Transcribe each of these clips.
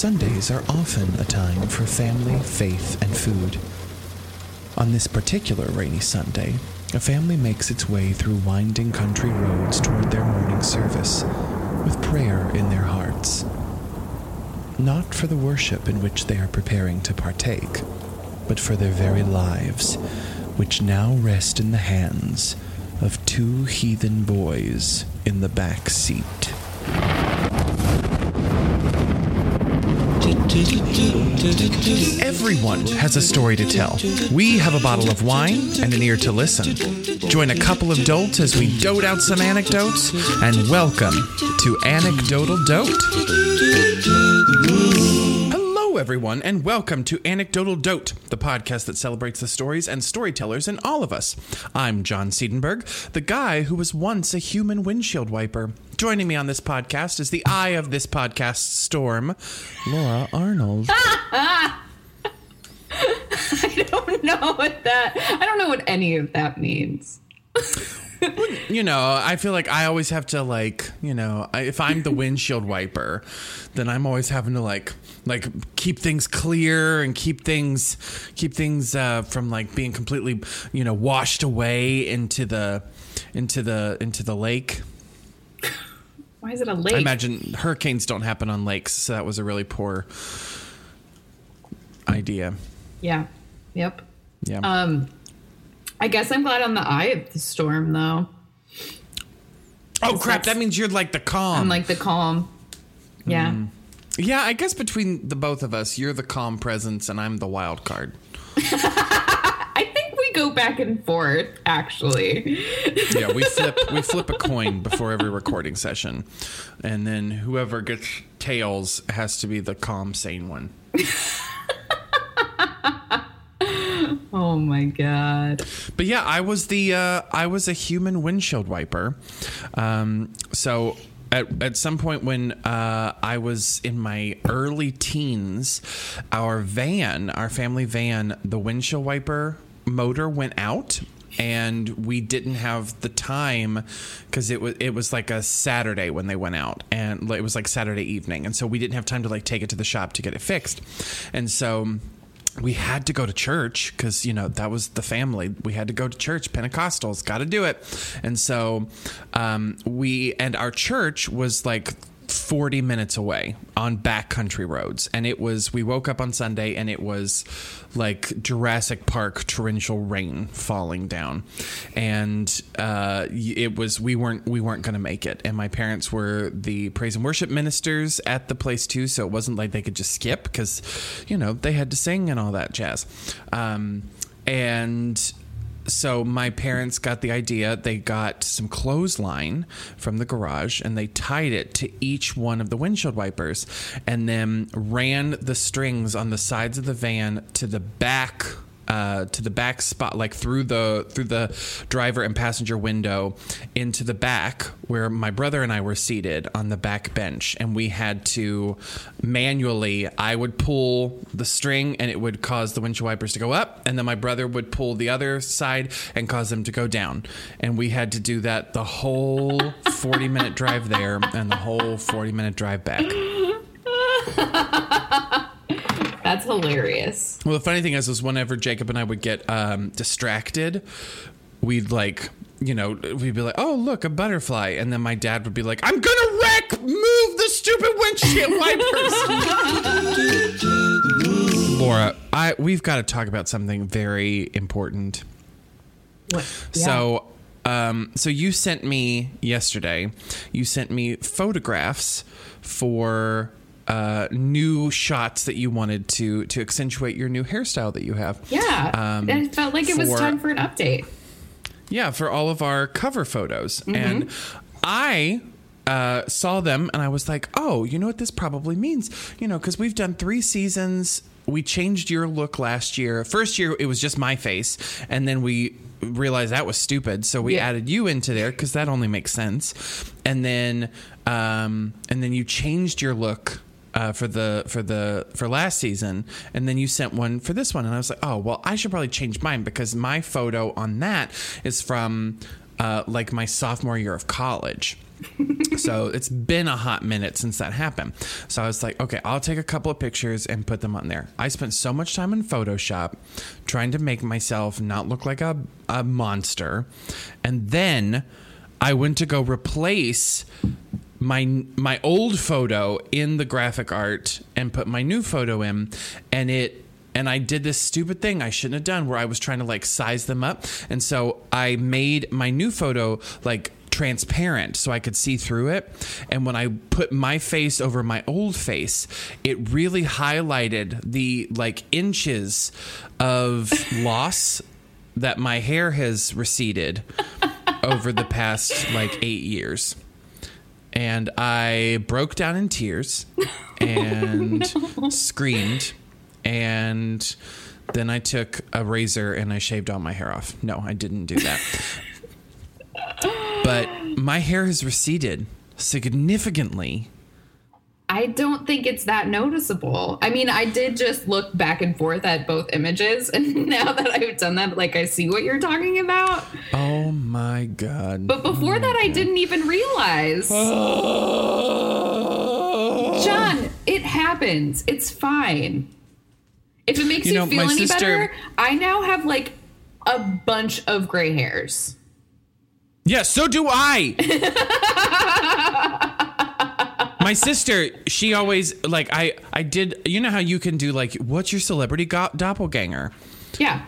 Sundays are often a time for family, faith, and food. On this particular rainy Sunday, a family makes its way through winding country roads toward their morning service, with prayer in their hearts. Not for the worship in which they are preparing to partake, but for their very lives, which now rest in the hands of two heathen boys in the back seat. Everyone has a story to tell. We have a bottle of wine and an ear to listen. Join a couple of dolts as we dote out some anecdotes, and welcome to Anecdotal Dote. Everyone, and welcome to Anecdotal Dote, the podcast that celebrates the stories and storytellers in all of us. I'm John Siedenberg, the guy who was once a human windshield wiper. Joining me on this podcast is the eye of this podcast storm, Laura Arnold. I don't know what that. I don't know what any of that means. you know, I feel like I always have to like, you know, I- if I'm the windshield wiper, then I'm always having to like like keep things clear and keep things keep things uh, from like being completely, you know, washed away into the into the into the lake. Why is it a lake? I imagine hurricanes don't happen on lakes, so that was a really poor idea. yeah. Yep. Yeah. Um. I guess I'm glad on the eye of the storm, though. oh crap, that means you're like the calm. I'm like the calm. Yeah. Mm. yeah, I guess between the both of us, you're the calm presence and I'm the wild card. I think we go back and forth. Actually. yeah, we flip we flip a coin before every recording session, and then whoever gets tails has to be the calm, sane one. Oh my god. But yeah, I was the uh, I was a human windshield wiper. Um, so at at some point when uh, I was in my early teens, our van, our family van, the windshield wiper motor went out. And we didn't have the time because it was it was like a Saturday when they went out, and it was like Saturday evening, and so we didn't have time to like take it to the shop to get it fixed, and so we had to go to church because you know that was the family. We had to go to church pentecostals got to do it. And so um, we and our church was like 40 minutes away on backcountry roads. And it was we woke up on sunday and it was like jurassic park torrential rain falling down. And uh, it was we weren't we weren't going to make it. And my parents were the praise and worship ministers at the place too. So it wasn't like they could just skip because you know they had to sing and all that jazz. Um, and so my parents got the idea. They got some clothesline from the garage and they tied it to each one of the windshield wipers and then ran the strings on the sides of the van to the back uh, to the back spot, like through the through the driver and passenger window into the back, where my brother and I were seated on the back bench, and we had to manually. I would pull the string, and it would cause the windshield wipers to go up, and then my brother would pull the other side and cause them to go down, and we had to do that the whole forty minute drive there and the whole forty minute drive back. That's hilarious. Well, the funny thing is, is whenever Jacob and I would get um, distracted, we'd like, you know, we'd be like, "Oh, look, a butterfly," and then my dad would be like, "I'm gonna wreck! Move the stupid windshield wipers." Laura, I we've got to talk about something very important. What? So, um, so you sent me yesterday. You sent me photographs for uh, new shots that you wanted to to accentuate your new hairstyle that you have. yeah, Um, it felt like it was time for an update. Yeah, for all of our cover photos. Mm-hmm. And I uh, saw them and I was like, oh, you know what this probably means? You know, because we've done three seasons. We changed your look last year. First year, it was just my face. And then we realized that was stupid. So we Yeah. added you into there because that only makes sense. And then, um, and then you changed your look uh, for the for the for last season, and then you sent one for this one, and I was like, oh well, I should probably change mine because my photo on that is from uh, like my sophomore year of college. so it's been a hot minute since that happened. So I was like, okay, I'll take a couple of pictures and put them on there. I spent so much time in Photoshop trying to make myself not look like a, a monster. And then I went to go replace my my old photo in the graphic art and put my new photo in and it and I did this stupid thing I shouldn't have done where I was trying to like size them up. And so I made my new photo like transparent so I could see through it. And when I put my face over my old face it really highlighted the like inches of loss that my hair has receded over the past like 8 years and I broke down in tears and screamed. And then I took a razor and I shaved all my hair off. No, I didn't do that. but my hair has receded significantly. I don't think it's that noticeable. I mean, I did just look back and forth at both images, and now that I've done that, like I see what you're talking about. Oh my god. But before oh that, I didn't even realize. John, it happens. It's fine. If it makes You you, know, feel any sister- better, I now have like a bunch of gray hairs. Yeah, so do I. My sister, she always like I I did you know how you can do like what's your celebrity go- doppelganger? Yeah.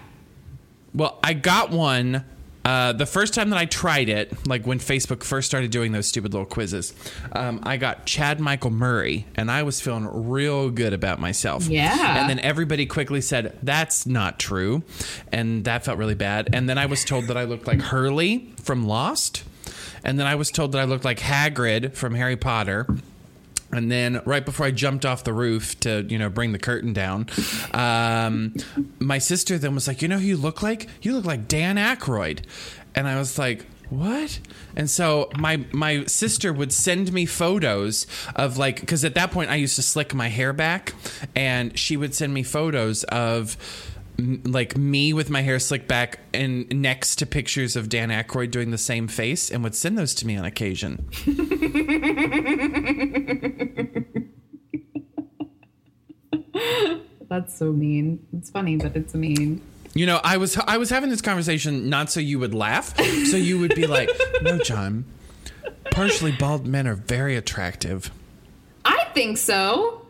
Well, I got one uh, the first time that I tried it, like when Facebook first started doing those stupid little quizzes. Um, I got Chad Michael Murray, and I was feeling real good about myself. Yeah. And then everybody quickly said that's not true, and that felt really bad. And then I was told that I looked like Hurley from Lost, and then I was told that I looked like Hagrid from Harry Potter. And then right before I jumped off the roof to, you know, bring the curtain down, um, my sister then was like, you know who you look like? You look like Dan Aykroyd. And I was like, what? And so my my sister would send me photos of like because at that point I used to slick my hair back, and she would send me photos of like me with my hair slicked back and next to pictures of Dan Aykroyd doing the same face, and would send those to me on occasion. That's so mean. It's funny, but it's mean. You know, I was I was having this conversation not so you would laugh, so you would be like, "No, John, partially bald men are very attractive." I think so.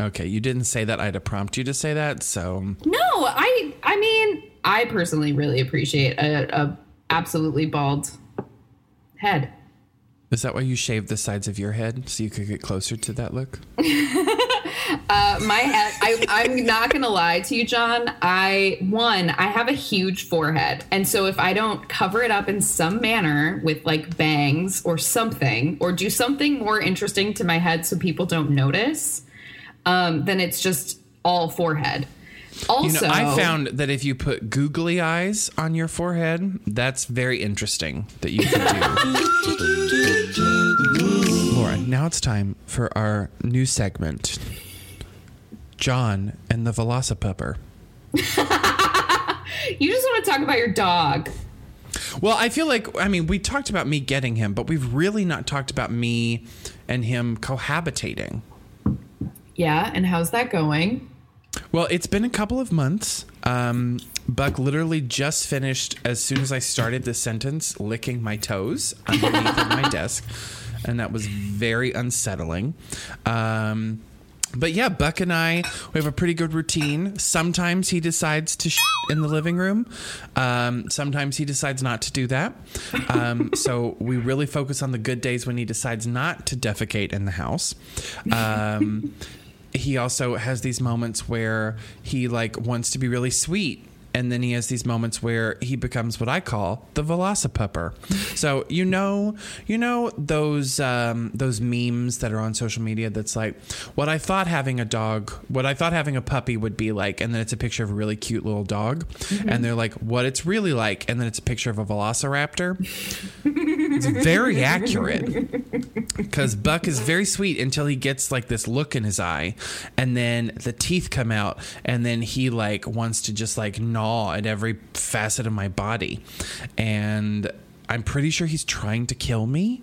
Okay, you didn't say that. I had to prompt you to say that. So, No, I I mean, I personally really appreciate a, a absolutely bald head. is that why you shaved the sides of your head so you could get closer to that look? Uh, my head. I, I'm not gonna lie to you, John. I one, I have a huge forehead, and so if I don't cover it up in some manner with like bangs or something, or do something more interesting to my head so people don't notice, um, then it's just all forehead. Also, You know, I found that if you put googly eyes on your forehead, that's very interesting that you can do. Laura, now it's time for our new segment John and the Velocipupper. you just want to talk about your dog. Well, I feel like, I mean, we talked about me getting him, but we've really not talked about me and him cohabitating. Yeah, and how's that going? Well, it's been a couple of months. Um, Buck literally just finished, as soon as I started the sentence, licking my toes underneath my desk. And that was very unsettling. Um, but yeah, Buck and I, we have a pretty good routine. Sometimes he decides to sh- in the living room. Um, sometimes he decides not to do that. Um, so we really focus on the good days when he decides not to defecate in the house. Um, he also has these moments where he like wants to be really sweet and then he has these moments where he becomes what I call the velocipupper. So you know, you know those um, those memes that are on social media. That's like what I thought having a dog, what I thought having a puppy would be like, and then it's a picture of a really cute little dog, and they're like, what it's really like, and then it's a picture of a velociraptor. it's very accurate because Buck is very sweet until he gets like this look in his eye, and then the teeth come out, and then he like wants to just like gnaw at every facet of my body, and I'm pretty sure he's trying to kill me.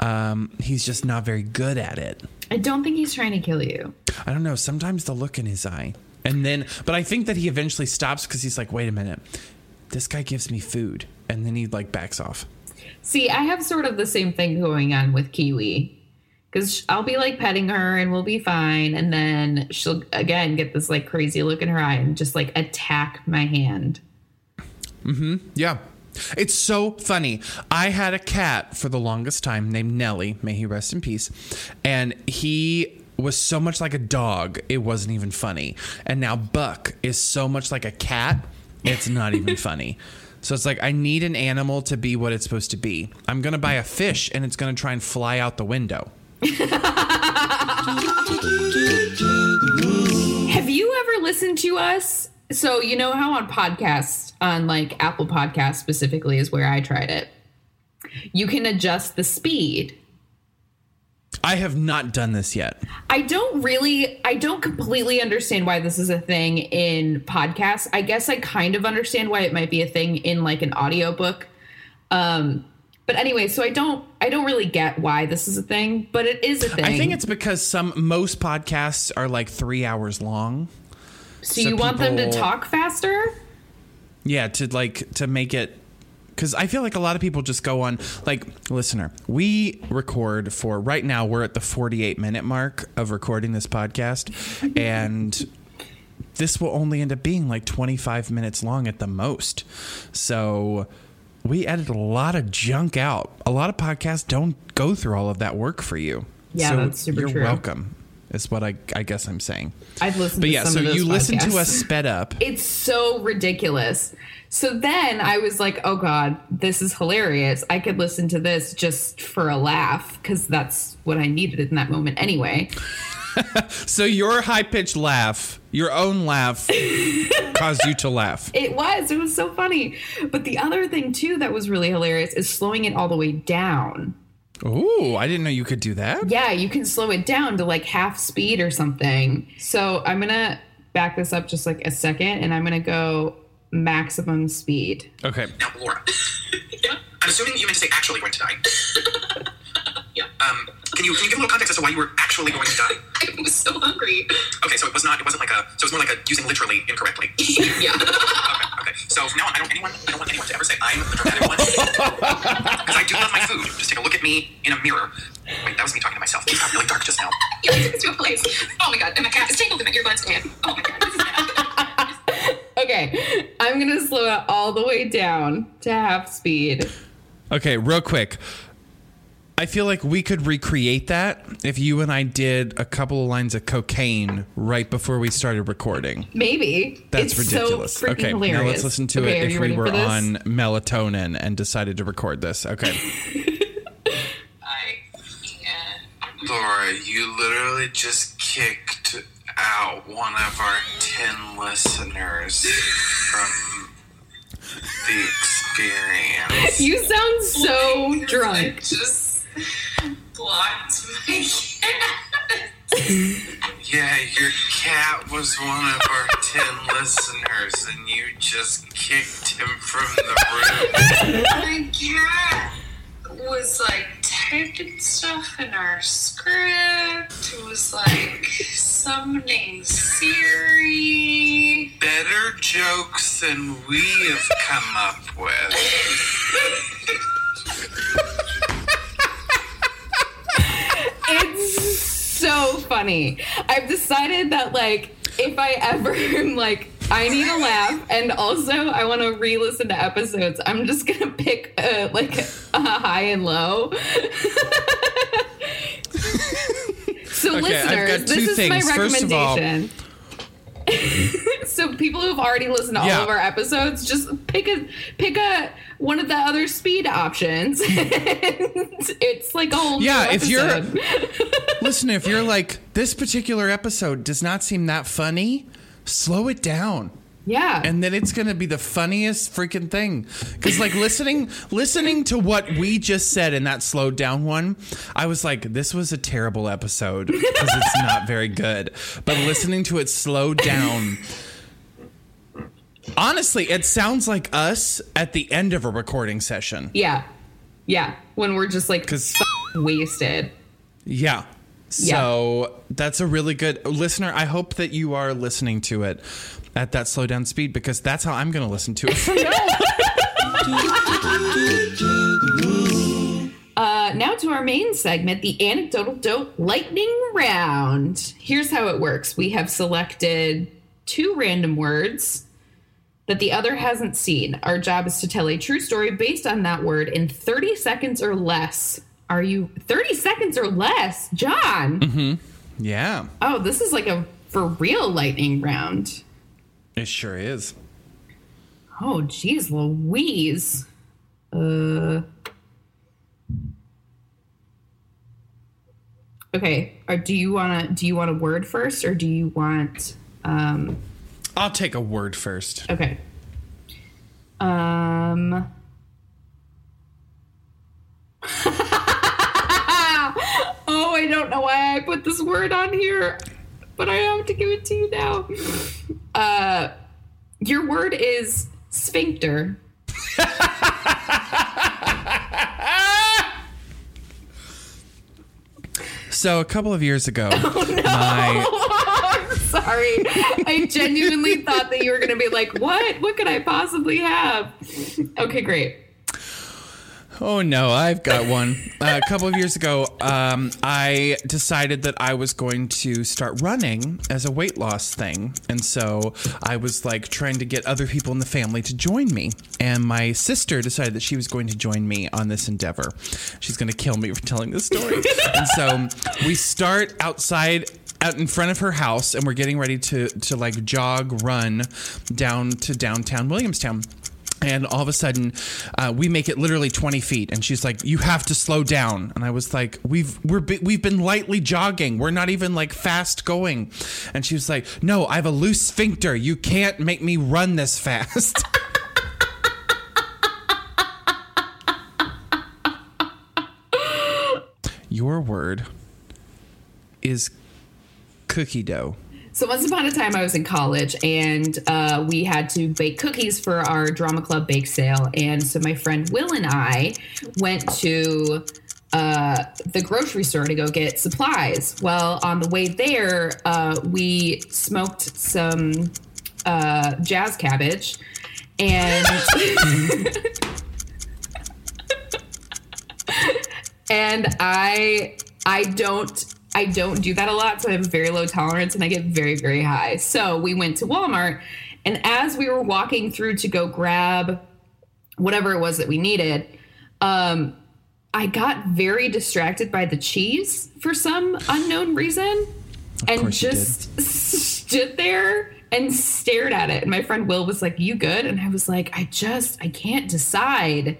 Um, he's just not very good at it. I don't think he's trying to kill you. I don't know. Sometimes the look in his eye, and then, but I think that he eventually stops because he's like, "Wait a minute, this guy gives me food," and then he like backs off. See, I have sort of the same thing going on with Kiwi. Because I'll be like petting her and we'll be fine. And then she'll again get this like crazy look in her eye and just like attack my hand. Hmm. Yeah. It's so funny. I had a cat for the longest time named Nelly, may he rest in peace. And he was so much like a dog, it wasn't even funny. And now Buck is so much like a cat, it's not even funny. So it's like I need an animal to be what it's supposed to be. I'm to buy a fish and it's to try and fly out the window. Have you ever listened to us? So you know how on podcasts, on like Apple Podcasts specifically, is where I tried it. You can adjust the speed. I have not done this yet. I don't really, I don't completely understand why this is a thing in podcasts. I guess I kind of understand why it might be a thing in like an audiobook. Um, but anyway, so I don't, I don't really get why this is a thing, but it is a thing. I think it's because some most podcasts are like 3 hours long. so so you want them to talk faster. Yeah, to like to make it because I feel like a lot of people just go on like listener. We record for right now. We're at the forty-eight minute mark of recording this podcast, and this will only end up being like twenty-five minutes long at the most. So we edit a lot of junk out. A lot of podcasts don't go through all of that work for you. Yeah, so that's super you're true. welcome. Is what I I guess I'm saying. I've listened But to yeah, so you listen to us sped up. It's so ridiculous. So then I was like, oh God, this is hilarious. I could listen to this just for a laugh because that's what I needed in that moment anyway. So your high pitched laugh, your own laugh, caused you to laugh. It was. It was so funny. But the other thing, too, that was really hilarious is slowing it all the way down. Ooh, I didn't know you could do that. Yeah, you can slow it down to like half speed or something. So I'm going to back this up just like a second and I'm going to go maximum speed. Okay. Now, Laura. yeah. I'm assuming you meant to say actually going to die. Yeah. Um. Can you can you give a little context as to why you were actually going to die? I was so hungry. Okay, so it was not. It wasn't like a. So it was more like a using literally incorrectly. yeah. Okay. Okay. So from now on, I don't anyone. I don't want anyone to ever say I'm the dramatic one. Because I do love my food. Just take a look at me in a mirror. Wait, that was me talking to myself. It got really dark just now. You took us to a place. Oh my god, and my cat is tangled in my earbuds, and oh my god, this is bad. Okay, I'm going to slow it all the way down to half speed. Okay, real quick. I feel like we could recreate that if you and I did a couple of lines of cocaine right before we started recording. Maybe. That's it's ridiculous. So okay, hilarious. now let's listen to Okay, it if we were on melatonin and decided to record this. Okay. I can't. Laura, you literally just kicked out one of our 10 listeners from the experience. You sound so drunk. just blocked my cat. Yeah, your cat was one of our 10 listeners, and you just kicked him from the room. my cat was like typing stuff in our script. It was like summoning Siri. Better jokes than we have come up with. so funny. I've decided that like if I ever am like I need a laugh and also I want to re-listen to episodes, I'm just gonna pick a, like a high and low. so Okay, listeners, this is my of all- recommendation. so people who've already listened to all of our episodes, just pick a pick a one of the other speed options. Hmm. it's like a whole Yeah, if you're-. Listen, if you're like, this particular episode does not seem that funny, slow it down. Yeah, and then it's gonna be the funniest freaking thing because like listening listening to what we just said in that slowed down one i was like this was a terrible episode because it's not very good but listening to it slowed down Honestly, it sounds like us at the end of a recording session. Yeah. Yeah. When we're just like 'Cause- f- wasted. Yeah. So that's a really good listener. I hope that you are listening to it at that slow down speed because that's how I'm going to listen to it from now. Uh, now to our main segment, the anecdotal dote lightning round. Here's how it works we have selected two random words that the other hasn't seen. Our job is to tell a true story based on that word in 30 seconds or less. Are you 30 seconds or less? John. yeah, Oh, this is like a for real lightning round. it sure is. Oh, geez, Louise. Uh. Okay. Or do you want to? Do you want a word first, or do you want? Um. I'll take a word first. Okay. Um. Oh, don't know why I put this word on here, but I have to give it to you now. Uh, your word is sphincter. So a couple of years ago, my I'm sorry. I genuinely thought that you were going to be like, what? What could I possibly have? Okay, great. Oh no, I've got one. Uh, a couple of years ago, um, I decided that I was going to start running as a weight loss thing, and so I was like trying to get other people in the family to join me. And my sister decided that she was going to join me on this endeavor. She's going to kill me for telling this story. and so we start outside out in front of her house, and we're getting ready to to like jog, run down to downtown Williamstown. And all of a sudden, uh, we make it literally 20 feet, and she's like, "You have to slow down." And I was like, "We've we're bi- we've been lightly jogging. We're not even like fast going." And she was like, "No, I have a loose sphincter. You can't make me run this fast." Your word is cookie dough. So once upon a time, I was in college, and uh, we had to bake cookies for our drama club bake sale. And so my friend Will and I went to uh, the grocery store to go get supplies. Well, on the way there, uh, we smoked some uh, jazz cabbage, and and I I don't I don't do that a lot, so I have a very low tolerance and I get very very high. So we went to Walmart, and as we were walking through to go grab whatever it was that we needed, um, I got very distracted by the cheese for some unknown reason, and you did. just stood there and stared at it. And my friend Will was like, "You good?" And I was like, "I just I can't decide."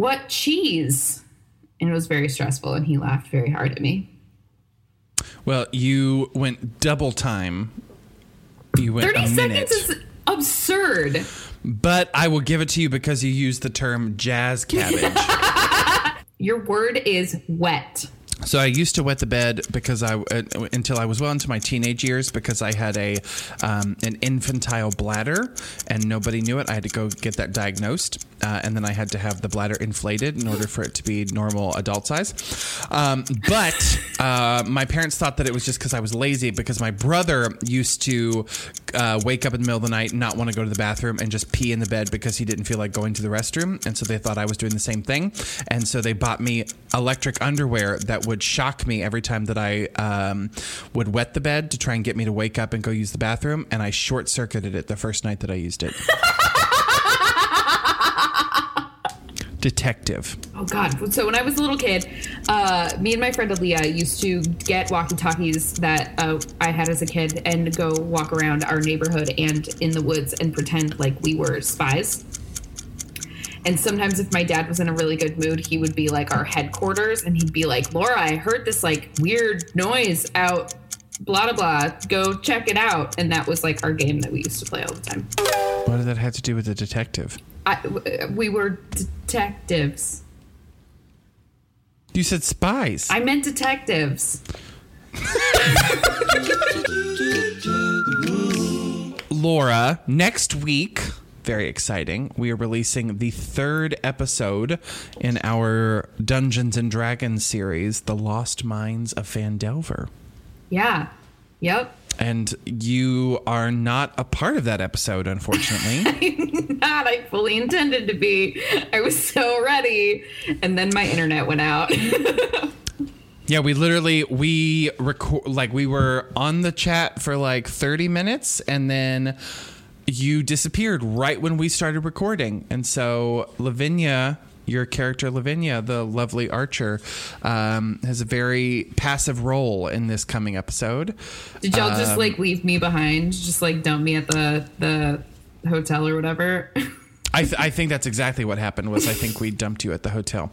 what cheese? And it was very stressful, and he laughed very hard at me. Well, you went double time. You went 30 a minute. seconds is absurd. But I will give it to you because you used the term jazz cabbage. Your word is wet. So I used to wet the bed because I uh, until I was well into my teenage years because I had a um, an infantile bladder and nobody knew it. I had to go get that diagnosed, uh, and then I had to have the bladder inflated in order for it to be normal adult size. Um, but uh, my parents thought that it was just because I was lazy because my brother used to uh, wake up in the middle of the night, not want to go to the bathroom, and just pee in the bed because he didn't feel like going to the restroom, and so they thought I was doing the same thing, and so they bought me electric underwear that would shock me every time that I um, would wet the bed to try and get me to wake up and go use the bathroom, and I short circuited it the first night that I used it. Detective. Oh God! So when I was a little kid, uh, me and my friend Aaliyah used to get walkie-talkies that uh, I had as a kid and go walk around our neighborhood and in the woods and pretend like we were spies. And sometimes, if my dad was in a really good mood, he would be like our headquarters, and he'd be like, "Laura, I heard this like weird noise out, blah blah blah. Go check it out." And that was like our game that we used to play all the time. What did that have to do with the detective? I, uh, we were detectives. You said spies. I meant detectives. Laura, next week, very exciting, we are releasing the third episode in our Dungeons and Dragons series, The Lost Mines of Phandelver. Yeah. Yep. And you are not a part of that episode, unfortunately. Not I fully intended to be. I was so ready. And then my internet went out. Yeah, we literally we record like we were on the chat for like 30 minutes and then you disappeared right when we started recording. And so Lavinia, your character Lavinia, the lovely archer, um, has a very passive role in this coming episode. Did y'all just Um, like leave me behind? Just like dump me at the the hotel or whatever? I, th- I think that's exactly what happened. Was I think we dumped you at the hotel.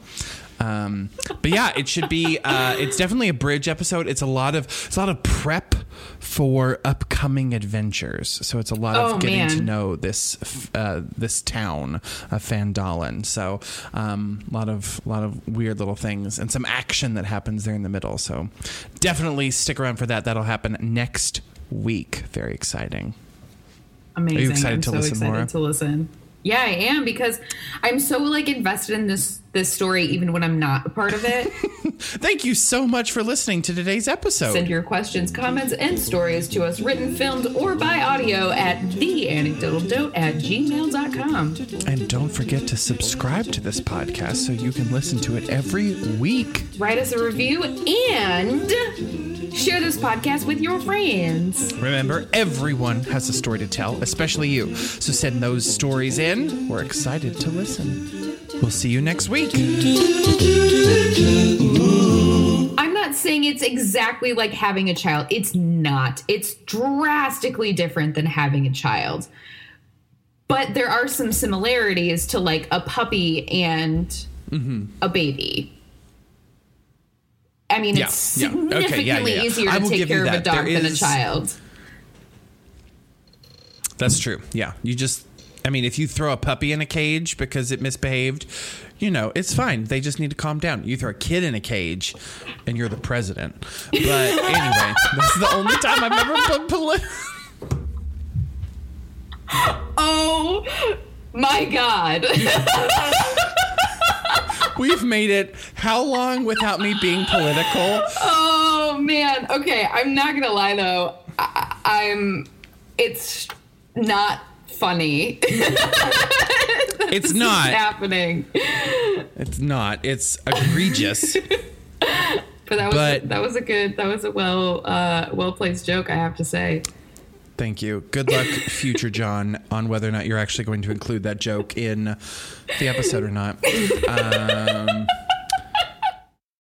Um, but yeah, it should be. Uh, it's definitely a bridge episode. It's a lot of it's a lot of prep for upcoming adventures. So it's a lot Oh, of getting to know this uh, this town of Phandalin. So um, a lot of a lot of weird little things and some action that happens there in the middle. So definitely stick around for that. That'll happen next week. Very exciting. Amazing. excited I'm to so listen, excited Laura? to listen. Yeah, I am because I'm so like invested in this this story even when I'm not a part of it. Thank you so much for listening to today's episode. Send your questions, comments, and stories to us written, filmed, or by audio at theanecdotaldote at gmail.com. And don't forget to subscribe to this podcast so you can listen to it every week. Write us a review and share this podcast with your friends. Remember, everyone has a story to tell, especially you. So send those stories in. We're excited to listen. We'll see you next week. I'm not saying it's exactly like having a child. It's not. It's drastically different than having a child. But there are some similarities to like a puppy and mm-hmm. a baby. I mean, Yeah, it's yeah. Okay, yeah, significantly yeah, yeah. easier to take care of a dog There than a child. That's true. Yeah. You just, I mean, if you throw a puppy in a cage because it misbehaved, you know, it's fine. They just need to calm down. You throw a kid in a cage and you're the president. But anyway, that's the only time I've ever put political. Oh my god. We've made it how long without me being political? Oh man. Okay, I'm not gonna lie though. I, I'm. It's not funny. It's not. happening. It's not. It's egregious. But that was But- that was a good that was a well uh, well placed joke. I have to say. Thank you. Good luck, future John, on whether or not you're actually going to include that joke in the episode or not. Um,